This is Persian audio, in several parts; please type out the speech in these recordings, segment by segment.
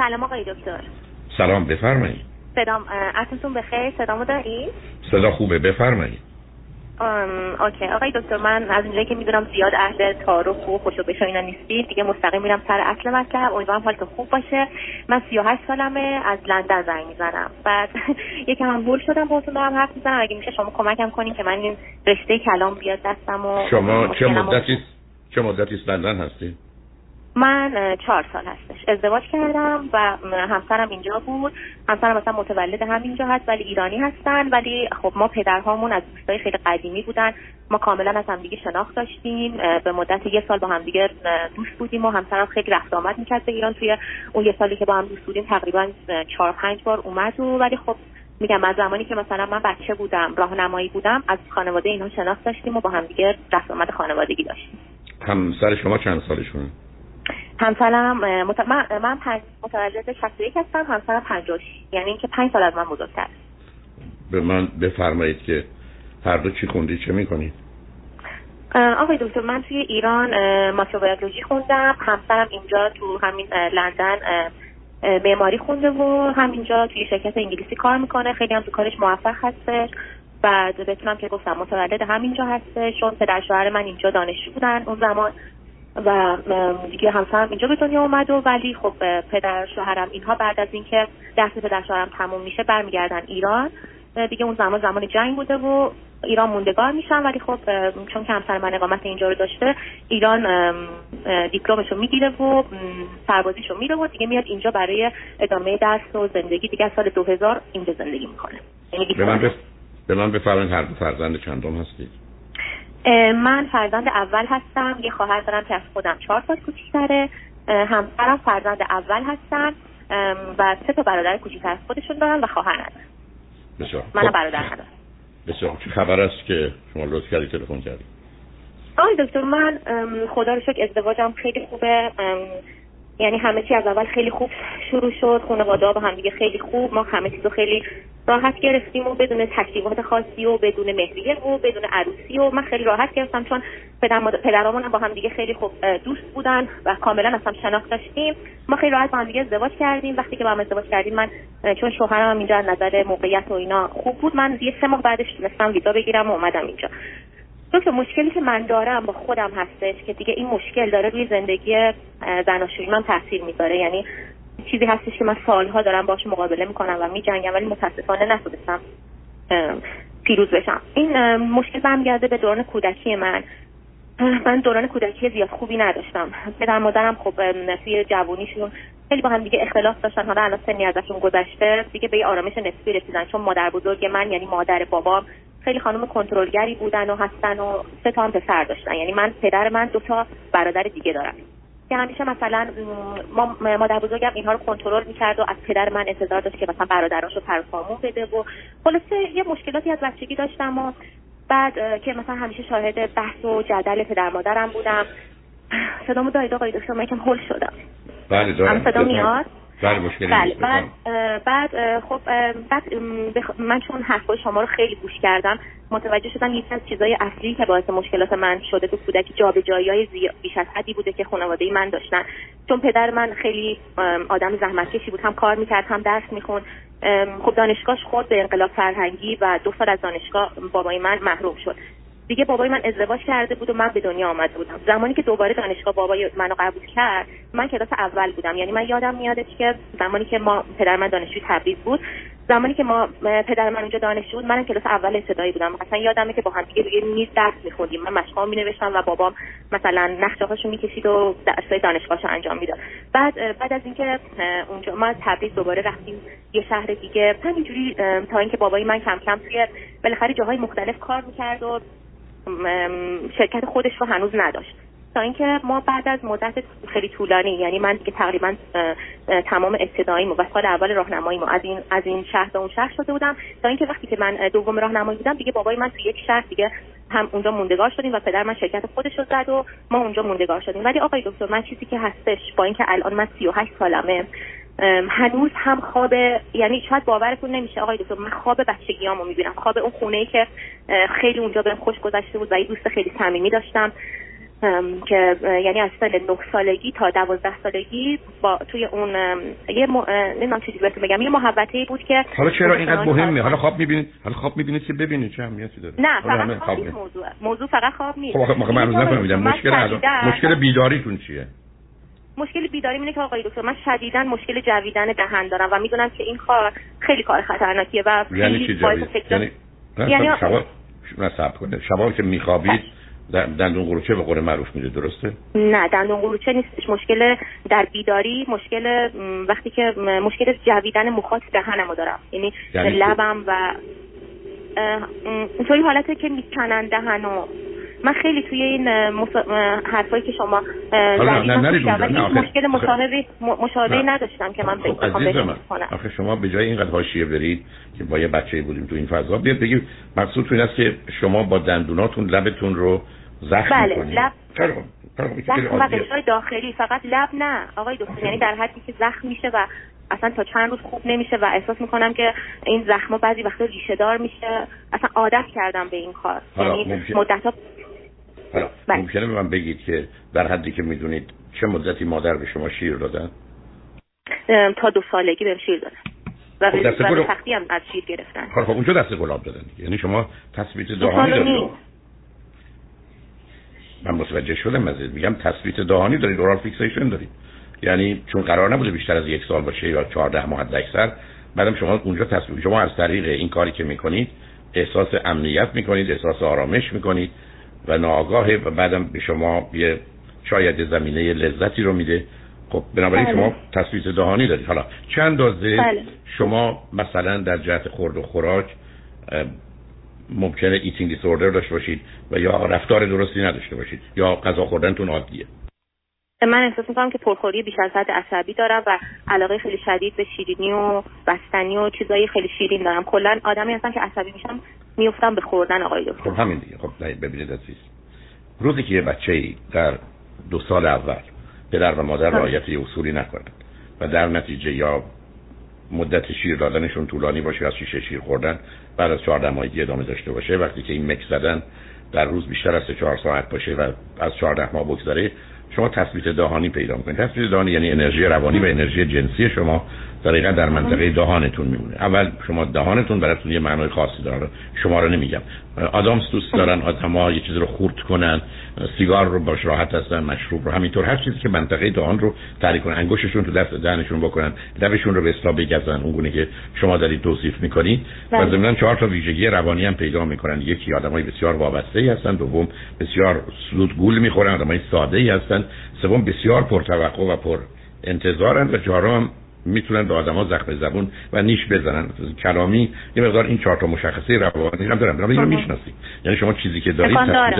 سلام آقای دکتر. سلام بفرمایید. صدام عصرتون بخیر صدامو دارید صدا خوبه بفرمایید. اوکی. آقای دکتر من از اینجایی که می‌دونم زیاد اهل تعارف و خوشو بشه اینا نیستید دیگه مستقیم میرم سر اصل مطلب. امیدوارم حالتون خوب باشه. من 38 سالمه از لندن زنگ می‌زنم. بعد یکم هم بول شدم باهاتون دارم حرف می‌زنم. اگه میشه شما کمکم کنین که من این رشته کلام بیاد دستم و شما چه مدتی چه مدتی لندن هستی؟ من چهار سال هستش. ازدواج کردم و همسرم اینجا بود. همسرم مثلا متولد همینجا هست ولی ایرانی هستن. ولی خب ما پدرهامون از دوستای خیلی قدیمی بودن. ما کاملا از همدیگه شناخت داشتیم. به مدت یه سال با همدیگه دوست بودیم و همسرم خیلی رفت آمد می‌کرد به ایران. توی اون یه سالی که با هم دوست بودیم تقریبا چهار پنج بار اومد و ولی خب میگم از زمانی که مثلا من بچه بودم راهنمایی بودم از خانواده اینها شناخت داشتیم و با همدیگه رفت آمد خانوادگی داشتیم. همسر شما چند سالشونه؟ همسرم مت... من, من پنج... متولد 61 هستم همسرم 50 یعنی اینکه 5 سال از من بزرگتر. به من بفرمایید که هر دو چی خوندید چه می‌کنید؟ آقای دکتر من توی ایران ماکروبیولوژی خوندم. همسرم اینجا تو همین لندن معماری خونده و همینجا توی شرکت انگلیسی کار می‌کنه. خیلی هم تو کارش موفق هستش. بعد بتونم که گفتم متولد همینجا هستش. چون پدر شوهر من اینجا دانشجو بودن اون زمان. و دیگه همسرم اینجا به دنیا اومد و ولی خب پدر شوهرم اینها بعد از اینکه درس پدر شوهرم تموم میشه برمیگردن ایران. دیگه اون زمان زمان جنگ بوده و ایران موندگار میشن. ولی خب چون که همسر من اقامت اینجا رو داشته ایران دیپلمشو می‌گیره و سربازیشو میره و دیگه میاد اینجا برای ادامه درس و زندگی. دیگه سال 2000 اینجا زندگی می‌کنه. یعنی به من بف... به من بفرمایید هر دو فرزند چندم هستید؟ من فرزند اول هستم. یه خواهر دارم که از خودم چهار سال کوچیک‌تره. همسرم فرزند اول هستن و سه تا برادر کوچیک‌تر از خودشون دارن و خواهر ندارن بسیار. من خب. برادر ندارم. بسیار. چه خبر است که شما لطف کردی تلفن کردی؟ آقای دکتر من خدا رو شکر ازدواجم خیلی خوبه. یعنی همه چی از اول خیلی خوب شروع شد خانواده با هم دیگه خیلی خوب ما همه چیزو خیلی راحت گرفتیم و بدون تشریفات خاصی و بدون مهریه و بدون عروسی و من خیلی راحت گرفتم چون پدر پدرامون با هم دیگه خیلی خوب دوست بودن و کاملا هم شناخت داشتیم. ما خیلی راحت با هم دیگه ازدواج کردیم. وقتی که با هم ازدواج کردیم من چون شوهرم اینجا از نظر موقعیت و اینا خوب بود من یه سه ماه بعدش تونستم ویزا بگیرم و اومدم اینجا. دکتر مشکلی که من دارم با خودم هستش که دیگه این مشکل داره روی زندگی زناشویی من تاثیر می‌ذاره. یعنی چیزی هستش که من سالها دارم باش مقابله می‌کنم و میجنگم ولی متاسفانه نتونستم پیروز بشم. این مشکل برمیگرده به دوران کودکی من. من دوران کودکی زیاد خوبی نداشتم. پدر مادرم خب توی جوونیشون خیلی با هم دیگه اختلاف داشتن. حالا الان سنی ازشون گذشته دیگه به آرامش نسبی رسیدن. چون مادر بزرگ من یعنی مادر بابام خیلی خانم کنترلگری بودن و هستن و سه تا هم پسر داشتن. یعنی من پدر من دو تا برادر دیگه دارم. که همیشه مثلا ما مادر بزرگم اینها رو کنترل می‌کرد و از پدر من انتظار داشت که مثلا برادراشو پرفامون بده و خلاصه یه مشکلاتی از بچگی داشتم و بعد که مثلا همیشه شاهد بحث و جدل پدر مادرم بودم. صدامو دارید آقای دکتر؟ من یکم هول شدم. بله دارم. صدا میاد؟ بله بله. بعد بعد خب بعد من چون حرفای شما رو خیلی گوش کردم متوجه شدم یکی از چیزای اصلی که باعث مشکلات من شده تو کودکی جابجایی های بیش از حدی بوده که خانواده من داشتن. چون پدر من خیلی آدم زحمتکشی بود هم کار می‌کرد هم درس میخون خب دانشگاهش خود به انقلاب فرهنگی و دو سال از دانشگاه بابای من محروم شد. دیگه بابای من ازدواج کرده بود و من به دنیا آمده بودم. زمانی که دوباره دانشگاه بابای منو قبول کرد من کلاس اول بودم. یعنی من یادم میادش که زمانی که ما پدر من دانشجوی تبریز بود زمانی که ما پدر من اونجا دانشجو بود من کلاس اول ابتدایی بودم. مثلا یادمه که با هم دیگه روی میز درس میخوندیم. من مشقام مینوشتم و بابام مثلا نقشه هاشو می‌کشید و درسای دانشگاهشو انجام می‌داد. بعد بعد از اینکه اونجا ما تبریز دوباره رفتیم یه شهر دیگه. همینجوری تا اینکه بابای من کم کم توی بالاخره جاهای مختلف کار می‌کرد و شرکت خودش رو هنوز نداشت. تا اینکه ما بعد از مدت خیلی طولانی یعنی من دیگه تقریبا تمام ابتداییمو و سال اول راهنماییمو از این از این شهر اون شهر شده بودم. تا اینکه وقتی که من دوم راهنمایی بودم دیگه بابای من تو یک شهر دیگه هم اونجا موندگار شدیم و پدر من شرکت خودش رو زد و ما اونجا موندگار شدیم. ولی آقای دکتر من چیزی که هستش با اینکه الان من 38 سالمه هنوز هم خواب یعنی شاید باورتون نمیشه آقای دکتر من خواب بچگیامو می‌بینم. خواب اون خونه ای که خیلی اونجا بهم خوش گذشته بود و یه دوست خیلی صمیمی داشتم که یعنی از سن 9 سالگی تا 12 سالگی با توی اون یه م... نمی‌دونم چیزی بهتون بگم یه محوطه بود که حالا چرا اینقدر مهمه حالا خواب می‌بینید حالا خواب می‌بینید که ببینید چه اهمیتی داره. نه فقط خواب نیست موضوع. موضوع فقط خواب نیست. خب من نفهمیدم. مشکل مشکل بیداریتون چیه؟ مشکل بیداری اینه که آقای دکتر من شدیدا مشکل جویدن دهن دارم و می‌دونم که این کار خیلی کار خطرناکیه و یعنی چی؟ یعنی یعنی شبا شما کنه شبا که میخوابید دندون قروچه به قول معروف میده درسته؟ نه دندون قروچه نیستش. مشکل در بیداری مشکل وقتی که مشکل جویدن مخاط دهنمو دارم. یعنی, یعنی لبم و اینطوری حالته که می‌کنن دهنو. من خیلی توی این مصا... حرفایی که شما مشکل مشابهی مشابهی نداشتم که من خب کنم. آخه شما به جای اینقدر حاشیه برید که با یه بچه بودیم تو این فضا بیاد بگید مقصود تو این است که شما با دندوناتون لبتون رو زخم بله لب زخم و داخلی فقط لب نه. آقای دکتر یعنی در حدی که زخم میشه و اصلا تا چند روز خوب نمیشه و احساس می‌کنم که این زخم بعضی وقتا ریشه دار میشه. اصلا عادت کردم به این کار. یعنی مدت ها حالا بله. ممکنه به من بگید که در حدی که می‌دونید چه مدتی مادر به شما شیر دادن؟ تا دو سالگی بهم شیر دادن. و خب دست گلاب... هم از شیر گرفتن. خب, خب اونجا دست گلاب دادن یعنی شما تثبیت دهانی دارید. من متوجه شدم از میگم تثبیت دهانی دارید oral fixation دارید. یعنی چون قرار نبوده بیشتر از یک سال باشه یا 14 ماه حد اکثر بعدم شما اونجا تصویر شما از طریق این کاری که می‌کنید احساس امنیت می‌کنید احساس آرامش می‌کنید. و ناآگاه و بعدم به شما یه شاید زمینه لذتی رو میده خب بنابراین بله. شما تصویت دهانی دارید حالا چند دازه بله. شما مثلا در جهت خورد و خوراک ممکنه ایتینگ دیسوردر داشته باشید و یا رفتار درستی نداشته باشید یا غذا خوردنتون عادیه من احساس می‌کنم که پرخوری بیش از حد عصبی دارم و علاقه خیلی شدید به شیرینی و بستنی و چیزایی خیلی شیرین دارم کلا آدمی هستم که عصبی میشم میفتم به خوردن آقای دکتر. خب همین دیگه. خب ببینید عزیز. روزی که یه بچه ای در دو سال اول پدر و مادر رعایت یه اصولی نکنند و در نتیجه یا مدت شیر دادنشون طولانی باشه از شیشه شیر خوردن بعد از 14 ماهگی ادامه داشته باشه. وقتی که این مکس زدن در روز بیشتر از 4 ساعت باشه و از 14 ماه بگذره شما تثبیت دهانی پیدا می‌کنید. تثبیت دهانی یعنی انرژی روانی و انرژی جنسی شما دقیقا در منطقه دهانتون میمونه. اول شما دهانتون براتون یه معنای خاصی داره. شما رو نمیگم. آدامس دوست دارن آدما یه چیزی رو خورد کنن سیگار رو باش راحت هستن مشروب رو همینطور هر چیزی که منطقه دهان رو تحریک کنن. انگشتشون تو دست دهنشون بکنن لبشون رو به اصطلاح بگزن. اون گونه که شما دارید توصیف می‌کنید. و بله. ضمن چهار تا ویژگی روانی هم پیدا می‌کنن. یکی آدمای بسیار وابسته ای هستن دوم بسیار زود گول می‌خورن آدمای ساده ای هستن سوم بسیار پرتوقع و پر انتظارن و چهارم می‌تونن به آدما زخم زبون و نیش بزنن. کلامی یه مقدار این چهار تا مشخصه روانی هم دارن. بنابراین می‌شناسید یعنی شما چیزی که دارید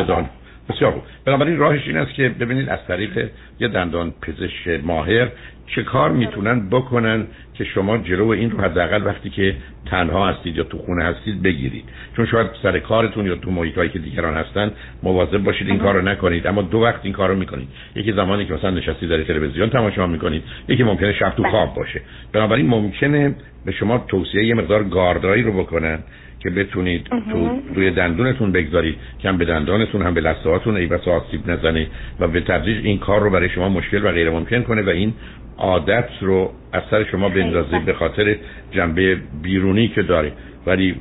دان بسیار خوب. بنابراین راهش این است که ببینید از طریق یه دندان پزشک ماهر چه کار می‌تونن بکنن که شما جلو این رو حداقل وقتی که تنها هستید یا تو خونه هستید بگیرید. چون شاید سر کارتون یا تو محیطایی که دیگران هستن مواظب باشید این کارو نکنید. اما دو وقت این کارو می‌کنید. یکی زمانی که مثلا نشستی در تلویزیون تماشا می‌کنید یکی ممکنه شب تو بله. خواب باشه. بنابراین ممکنه به شما توصیه یه مقدار گاردایی رو بکنن که بتونید تو روی دندونتون بگذارید که هم به دندانتون هم به لثه هاتون ای بس آسیب نزنه و به تدریج این کار رو برای شما مشکل و غیر ممکن کنه و این عادت رو از سر شما بندازه به خاطر جنبه بیرونی که داره ولی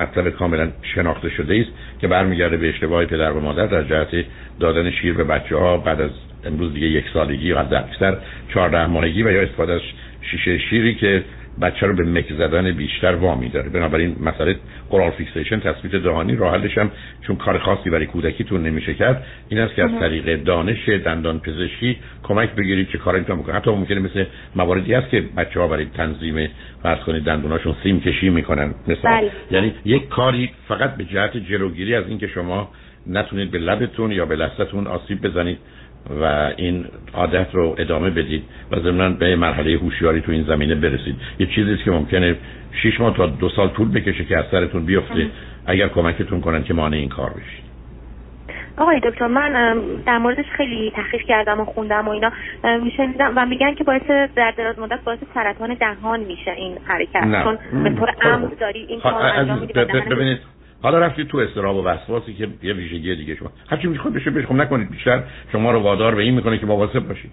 مطلب کاملا شناخته شده است که برمیگرده به اشتباه پدر و مادر در جهت دادن شیر به بچه ها بعد از امروز دیگه یک سالگی یا اکثر 14 ماهگی و یا استفاده از شیشه شیری که بچه رو به مک زدن بیشتر وامی داره. بنابراین مسئله oral fixation تثبیت دهانی راه حلش هم چون کار خاصی برای کودکیتون نمیشه کرد این است که از طریق دانش دندان پزشکی کمک بگیرید که کار می‌تونن بکنه. حتی ممکنه مثل مواردی هست که بچه ها برای تنظیم فرض کنید دندوناشون سیم کشی می‌کنن. مثلا بله. یعنی یک کاری فقط به جهت جلوگیری از اینکه شما نتونید به لبتون یا به لثتون آسیب بزنید. و این عادت رو ادامه بدید و ضمن به مرحله هوشیاری تو این زمینه برسید. یه چیزی که ممکنه 6 ماه تا دو سال طول بکشه که از سرتون بیفته. اگر کمکتون کنن که مانع این کار بشید. آقای دکتر من در موردش خیلی تحقیق کردم و خوندم و اینا. میشنیدم و میگن که باعث در دراز مدت باعث سرطان دهان میشه این حرکت. چون به طور عمد داری این کار انجام ببینید حالا رفتید تو استراب و وسواسی که یه ویژگی دیگه شما. هرچی می‌خواد بشه بشه خب نکنید بیشتر شما رو وادار به این می‌کنه که مواظب باشید.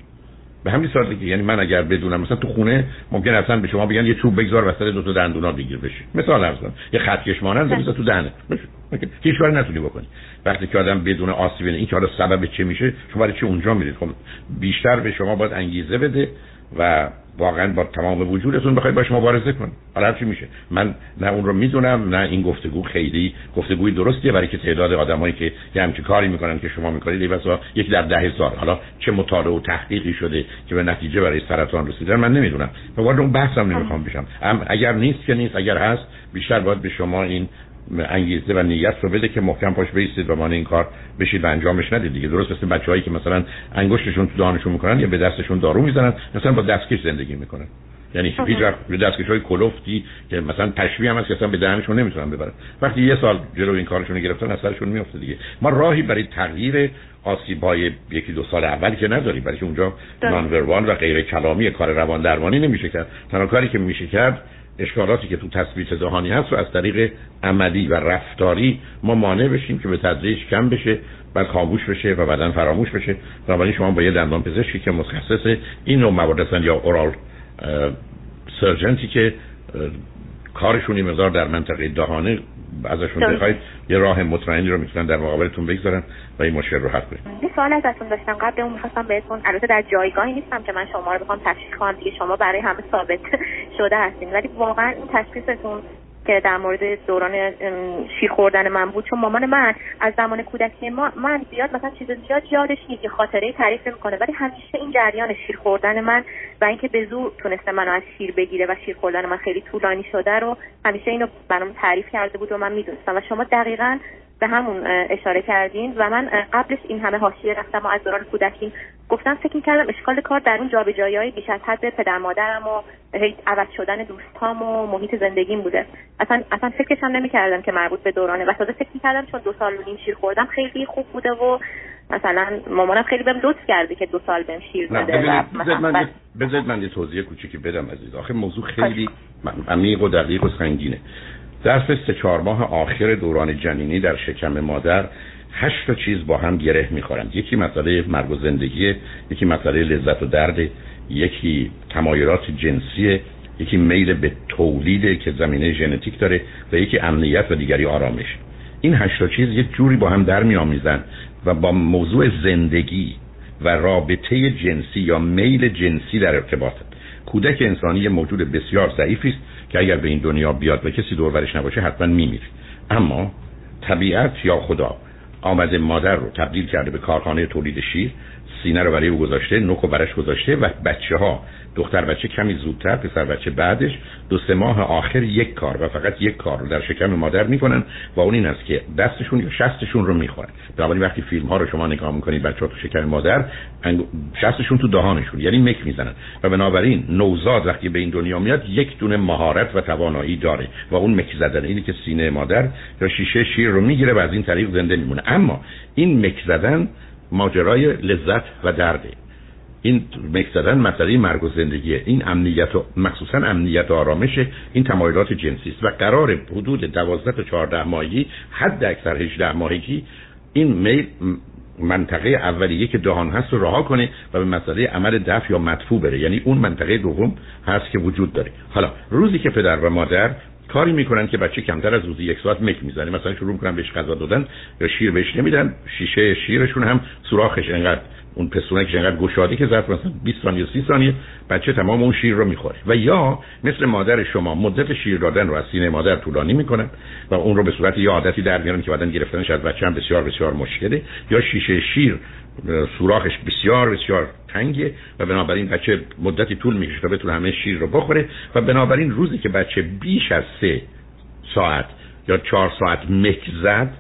به همین سادگی یعنی من اگر بدونم مثلا تو خونه ممکن اصلا به شما بگن یه چوب بگذار وسط دو تا دندونا بگیر بشه. مثال عرض یه خطکش مانند بذار تو دهنت. بشه. هیچ کاری نتونی بکنی. وقتی که آدم بدون آسیب این که حالا سبب چه میشه شما برای چی اونجا میرید؟ خب بیشتر به شما باید انگیزه بده. و واقعا با تمام وجودتون بخواید باش مبارزه کنید. حالا چی میشه. من نه اون رو می‌دونم نه این گفتگو خیلی گفتگوی درستیه برای که تعداد آدمایی که یه همچین کاری می‌کنن که شما می‌کنید ای بسا یک در ده هزار حالا چه مطالعه و تحقیقی شده که به نتیجه برای سرطان رسیدن من نمی‌دونم. و وارد اون بحثم نمی‌خوام بشم. اگر نیست که نیست اگر هست بیشتر باید به شما این انگیزه و نیت رو بده که محکم پاش بیستید و مان این کار بشید و انجامش ندید. دیگه درست مثل بچه‌هایی که مثلا انگشتشون تو دهانشون می‌کنن یا به دستشون دارو می‌زنن مثلا با دستکش زندگی می‌کنن. یعنی هیچ وقت به دستکش های کلفتی که مثلا تشبیه هم هست که اصلا به دهنشون نمی‌تونن ببرن. وقتی یه سال جلو این کارشون گرفتن اثرشون میفته دیگه. ما راهی برای تغییر آسیب های یکی دو سال اول که نداریم برای که اونجا نان و غیر کلامی کار روان درمانی نمیشه کرد. تنها کاری که میشه کرد اشکالاتی که تو تثبیت ذهانی هست رو از طریق عملی و رفتاری ما مانع بشیم که به تدریج کم بشه بعد خاموش بشه و بعدا فراموش بشه. بنابراین شما با یه دندان پزشکی که متخصص این نوع هستن یا اورال سرجنتی که کارشون مقدار در منطقه دهانه ازشون بخواید یه راه مطمئنی رو می‌تونن در مقابلتون بگذارن و این مشکل رو حل کنید. یه سوال ازتون داشتم. قبل اون می‌خواستم بهتون البته در جایگاهی نیستم که من شما رو بخوام تشخیص کنم که شما برای همه ثابت شده هستین. ولی واقعا این تشخیصتون که در مورد دوران شیر خوردن من بود چون مامان من از زمان کودکی ما من زیاد مثلا چیز زیاد یادش نیست که خاطره تعریف می‌کنه ولی همیشه این جریان شیر خوردن من و اینکه به زور تونسته منو از شیر بگیره و شیر خوردن من خیلی طولانی شده رو همیشه اینو برام تعریف کرده بود و من می‌دونستم. و شما دقیقا به همون اشاره کردین و من قبلش این همه حاشیه رفتم و از دوران کودکی گفتم فکر کردم اشکال کار در اون جابجایی بیش از حد پدر مادرم و عوض شدن دوستام و محیط زندگیم بوده. اصلا اصلا فکرش هم نمی‌کردم که مربوط به دورانه. و تازه فکر کردم چون دو سال نیم شیر خوردم خیلی خوب بوده و مثلا مامانم خیلی بهم لطف کرده که دو سال بهم شیر داده بذارید من یه توضیح کوچیکی بدم عزیز. آخه موضوع خیلی عمیق و دقیق و سنگینه. در سه چهار ماه آخر دوران جنینی در شکم مادر هشت تا چیز با هم گره می‌خورند. یکی مسئله مرگ و زندگی یکی مسئله لذت و درد یکی تمایلات جنسی یکی میل به تولیده که زمینه ژنتیک داره و یکی امنیت و دیگری آرامش. این هشت چیز یک جوری با هم در میآمیزند و با موضوع زندگی و رابطه جنسی یا میل جنسی در ارتباط کودک انسانی یه موجود بسیار ضعیفی است که اگر به این دنیا بیاد و کسی دورورش نباشه حتما میمیره. اما طبیعت یا خدا آمده مادر رو تبدیل کرده به کارخانه تولید شیر سینه رو برای او گذاشته نوک و برش گذاشته و بچه ها دختر بچه کمی زودتر پسر بچه بعدش دو سه ماه آخر یک کار و فقط یک کار رو در شکم مادر می‌کنن و اون این است که دستشون یا شستشون رو می‌خورن. بنابراین وقتی فیلم ها رو شما نگاه می‌کنید بچه ها تو شکم مادر شستشون تو دهانشون یعنی مک می‌زنن. و بنابراین نوزاد وقتی به این دنیا میاد یک دونه مهارت و توانایی داره و اون مک زدن اینی که سینه مادر یا شیشه شیر رو می‌گیره و از این طریق زنده میمونه. اما این مک زدن ماجرای لذت و درده. این مکس زدن مسئله مرگ و زندگیه این امنیت و مخصوصا امنیت و آرامش این تمایلات جنسی است و قرار حدود 12 تا 14 ماهگی حد اکثر 18 ماهگی این میل منطقه اولیه که دهان هست رو رها کنه و به مسئله عمل دفع یا مدفوع بره. یعنی اون منطقه دوم هست که وجود داره. حالا روزی که پدر و مادر کاری می‌کنن که بچه کمتر از روزی یک ساعت مک می‌زنه. مثلا شروع می‌کنن بهش غذا دادن یا شیر بهش نمیدن شیشه شیرشون هم سوراخش انقدر اون پستونک انقدر گشاده که ظرف مثلا 20 ثانیه 30 ثانیه بچه تمام اون شیر رو می‌خوره. و یا مثل مادر شما مدت شیر دادن رو از سینه مادر طولانی می‌کنن و اون رو به صورت یه عادتی در میارن که بعدن گرفتنش از بچه هم بسیار بسیار مشکله. یا شیشه شیر سوراخش بسیار بسیار تنگه و بنابراین بچه مدتی طول می‌کشه تا بتونه همه شیر رو بخوره و بنابراین روزی که بچه بیش از سه ساعت یا چهار ساعت مک زد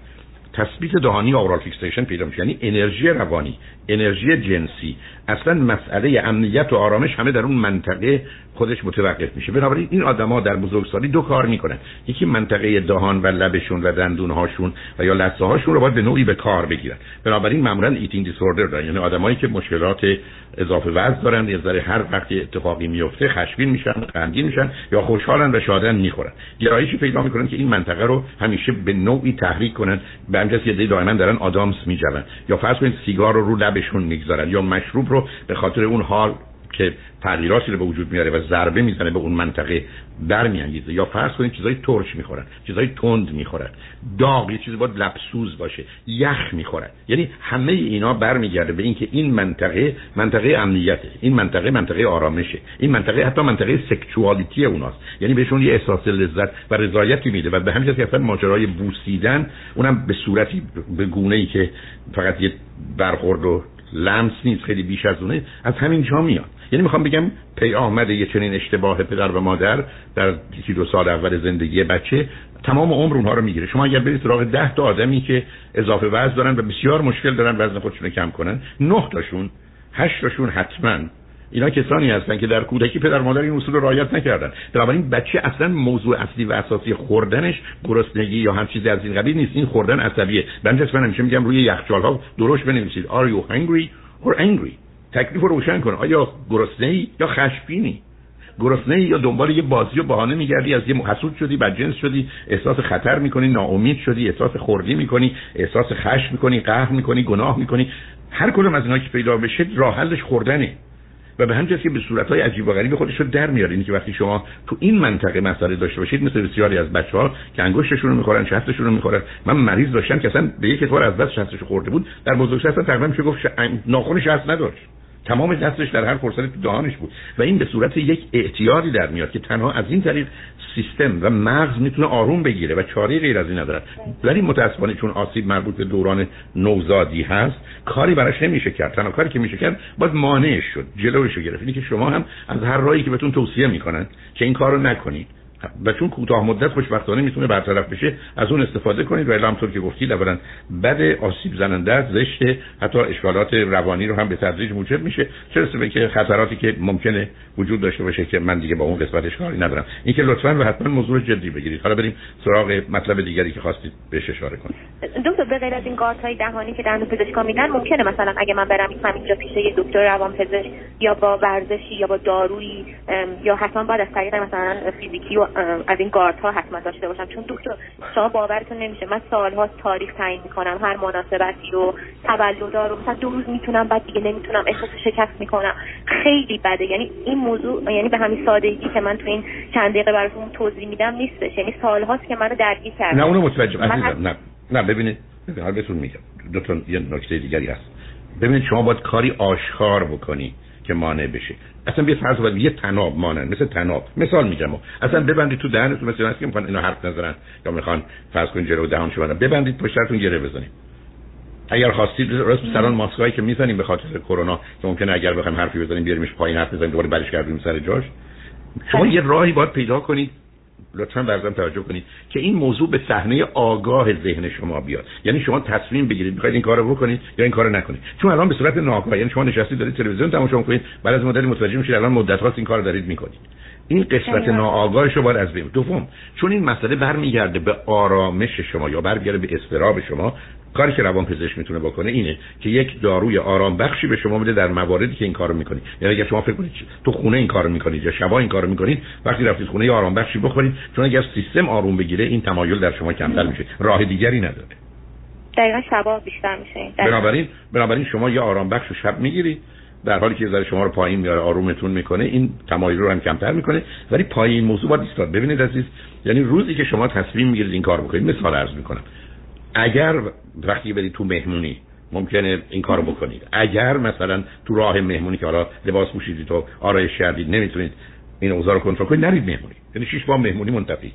تثبیت دهانی oral fixation پیدا میشه. یعنی انرژی روانی انرژی جنسی. اصلا مسئله امنیت و آرامش همه در اون منطقه خودش متوقف میشه. بنابراین این آدما در بزرگسالی دو کار می‌کنن. یکی منطقه دهان و لبشون و دندون هاشون و یا لثه هاشون رو باید به نوعی به کار بگیرن. بنابراین معمولا eating disorder دارن. یعنی آدمایی که مشکلات اضافه وزن دارن یه ذره هر وقتی اتفاقی میفته خشمگین میشن غمگین میشن یا خوشحالن و شادن می‌خورن. گرایشی پیدا می‌کنن که این منطقه رو همیشه به نوعی تحریک کنن. به همجاست یه دائما دارن آدامس میجون یا فرض کنید سیگار رو رو لبشون می‌گذارن یا مشروب رو به خاطر اون حال که تغییراتی رو به وجود میاره و ضربه می‌زنه به اون منطقه برمیانگیزه. یا فرض کنید چیزای ترش می‌خورن چیزای تند می‌خورن داغ یه چیزی باید لبسوز باشه یخ می‌خورن. یعنی همه اینا برمیگرده به اینکه این منطقه منطقه امنیته این منطقه منطقه آرامشه این منطقه حتی منطقه سکشوالیتی اوناست. یعنی بهشون یه احساس لذت و رضایتی میده و به همین که اصلا ماجرای بوسیدن اونم به صورتی به گونه ای که فقط یه برخورد و لمس نیست خیلی بیش از اونه از همین جا میاد. یعنی می‌خوام بگم پی آمده یه چنین اشتباه پدر و مادر در یکی دو سال اول زندگی بچه تمام عمر اونها رو می‌گیره. شما اگر برید سراغ ده تا آدمی که اضافه وزن دارن و بسیار مشکل دارن وزن خودشون رو کم کنن نه تاشون هشت تاشون حتما اینا کسانی هستن که در کودکی پدر مادر این اصول رو رعایت نکردن. بنابراین بچه اصلا موضوع اصلی و اساسی خوردنش گرسنگی یا هر چیزی از این قبیل نیست. این خوردن عصبیه. بنابراین من همیشه میگم روی یخچال ها درشت بنویسید. Are you hungry or angry? تکلیف رو روشن کن. آیا گرسنه یا خشمگینی گرسنه یا دنبال یه بازی و بهانه میگردی از یه حسود شدی بدجنس شدی احساس خطر می‌کنی ناامید شدی احساس خردی می‌کنی احساس خشم می‌کنی قهر می‌کنی گناه می‌کنی. هر کدوم از اینا که پیدا بشه راه حلش خوردنه. و به همین که به صورت های عجیب و غریب خودش رو در میاره اینکه وقتی شما تو این منطقه مسئله داشته باشید مثل بسیاری از بچه ها که انگشتشون رو می‌خورن شستشون رو می‌خورن. من مریض داشتم که اصلا به یک اعتبار از دست شستش خورده بود. در بزرگسال اصلا تقریبا میشه گفت ناخونش هست نداشت. تمام دستش در هر فرصتی تو دهانش بود. و این به صورت یک اعتیادی در میاد که تنها از این طریق سیستم و مغز می‌تونه آروم بگیره و چاره غیر از این ندارد. ولی متاسفانه چون آسیب مربوط به دوران نوزادی هست کاری براش نمیشه کرد. تنها کاری که میشه کرد باید مانعش شد جلوش رو گرفت. اینی که شما هم از هر راهی که بهتون توصیه می‌کنن که این کارو نکنید و چون کوتاه مدت خوشبختانه می‌تونه برطرف بشه از اون استفاده کنید و الا همطور که گفتید اولا بد آسیب زننده زشت حتی اشکالات روانی رو هم به تدریج موجب میشه. چه به که خطراتی که ممکنه وجود داشته باشه که من دیگه با اون قسمتش کاری ندارم. اینکه لطفا و حتما موضوع جدی بگیرید. حالا بریم سراغ مطلب دیگری که خواستید بهش اشاره کنید. دکتر به غیر از این های دهانی که دندون پزشکا میدن ممکنه مثلا اگه من برم همینجا پیش یه دکتر روانپزشک یا با ورزشی یا با دارویی یا حتما باید از طریق مثلا فیزیکی و از این گارد ها حتما داشته باشم. چون دکتر شما باورتون نمیشه. من سالها تاریخ تعیین می‌کنم. هر مناسبتی رو تولدا رو. مثلا دو روز می‌تونم بعد دیگه نمی‌تونم. احساس شکست می‌کنم. خیلی بده. یعنی این موضوع یعنی به همین سادگی که من تو این چند دقیقه براتون توضیح میدم نیستش. یعنی سالهاست که منو درگیر کرده نه اونو متوجه نه. نه ببینید. بهتون میگم. دو تا یه نکته دیگری هست. ببینید شما باید کاری آشکار بکنی. که مانع بشه. اصلا بیا فرض یه تناب مانن مثل تناب. مثال میگم اصلا ببندید تو دهنتون مثل که می‌خوان اینو حرف نزنن یا می‌خوان فرض کنید جلو دهان شو ببندید پشتتون گره بزنید. اگر خواستید راست سران ماسکایی که می‌زنیم به خاطر کرونا که ممکنه اگر بخوایم حرفی بزنیم بیاریمش پایین حرف بزنیم دوباره برش گردونیم سر جاش. شما بله. یه راهی باید پیدا کنید لطفا برزم توجه کنید که این موضوع به صحنه آگاه ذهن شما بیاد. یعنی شما تصمیم بگیرید می‌خواید این کارو بکنید یا این کارو نکنید. چون الان به صورت ناآگاه یعنی شما نشستید دارید تلویزیون تماشا می‌کنید بعد از مدتی متوجه میشید الان مدت هاست این کارو دارید می‌کنید. این قسمت ناآگاه شما از بین. دوم چون این مسئله برمیگرده به آرامش شما یا برمیگرده به استراب شما کاری که روان پزشک می‌تونه بکنه اینه که یک داروی آرام بخشی به شما بده در مواردی که این کارو می‌کنید. یعنی اگر شما فکر کنید تو خونه این کارو می‌کنید یا شبا این کارو می‌کنید وقتی رفتید خونه آرام بخشی بخورید چون اگر سیستم آروم بگیره این تمایل در شما کمتر میشه. راه دیگری نداره. دقیقا شبا بیشتر میشه. بنابراین بنابراین شما یه آرام بخش شب می‌گیرید. در حالی که ذره شما رو پایین میاره آرومتون می‌کنه این تمایل رو هم کمتر می‌کنه. ولی پایین موضوع باید ایستاد. ببینید عزیز یعنی روزی که شما تصمیم می‌گیرید این کار بکنید مثال عرض می‌کنم. اگر وقتی برید تو مهمونی ممکنه این کارو بکنید. اگر مثلا تو راه مهمونی که حالا لباس پوشیدید و آرایش کردید نمی‌تونید این اوضاع رو کنترل کنید نرید مهمونی. یعنی شش ماه مهمونی منتفی.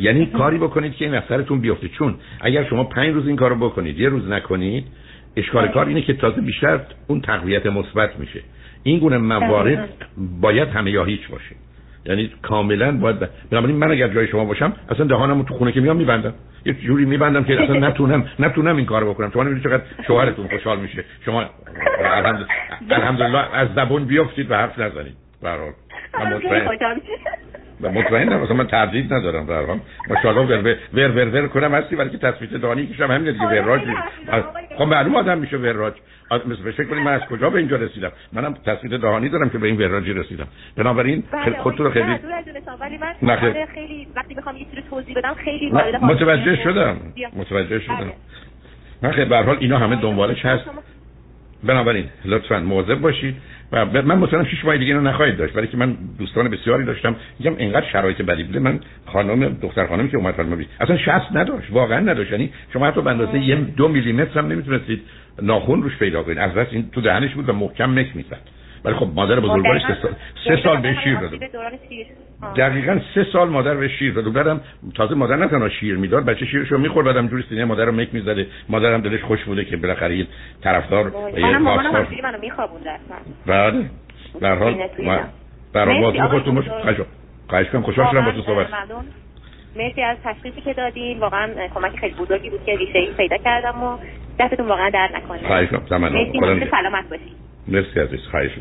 یعنی کاری بکنید که این اثرتون بیفته. چون اگر شما پنج روز این کارو بکنید یه روز نکنید اشکال کار اینه که تازه بیشتر اون تقویت مثبت میشه. این گونه موارد باید همه یا هیچ باشه. یعنی کاملا باید. بنابراین من اگر جای شما باشم اصلا دهانمو تو خونه که میام میبندم. یه جوری میبندم که اصلا نتونم نتونم این کارو بکنم. شما نمی‌دونید چقدر شوهرتون خوشحال میشه. شما الحمدلله از زبون بیافتید و حرف نزنید. به هر حال. و مطمئنم مثلا من تردید ندارم در حال. ماشاءالله ور ور ور ور کنم هستی ولی که تصفیه دانی کشم همین دیگه وراج خب معلوم آدم میشه وراج. مثل فکر کنید من از کجا به اینجا رسیدم؟ منم تصفیه دهانی دارم که به این وراجی رسیدم. بنابراین بله، خودتون رو خیلی من خیلی وقتی بخوام یه چیزی توضیح بدم خیلی متوجه شدم. متوجه شدم. بله. من خیلی به حال اینا همه دنبالش هست. بنابراین لطفا مواظب باشید. من مثلا شش ماه دیگه اینو نخواهید داشت. برای که من دوستان بسیاری داشتم. میگم اینقدر شرایط بدی بوده. من خانم دختر خانمی که اومد فرما اصلا شست نداشت. واقعا نداشت. یعنی شما حتی به اندازه یه دو میلی متر هم نمی‌تونستید ناخون روش پیدا کنید. از بس این تو دهنش بود و محکم مک می‌زد. ولی خب مادر بزرگوارش سه سال, سه سال به شیر داد دقیقا سه سال مادر به شیر داد بعدم تازه مادر نه تنها شیر می‌داد بچه شیرش رو می‌خورد. بعدم جوری سینه مادر رو مک می‌زده. مادرم دلش خوش بوده که بالاخره یه طرفدار یه پاسدار منو میخوابوند بله. در حال برای ما خودتون باش. خواهش کنم خوشحال شدم با تو صحبت. مرسی از تشخیصی که دادین. واقعا کمک خیلی بزرگی بود که ریشه پیدا کردم و دستتون واقعا درد نکنه. خواهش کنم مرسی. سلامت باشید مرسی عزیز. خواهش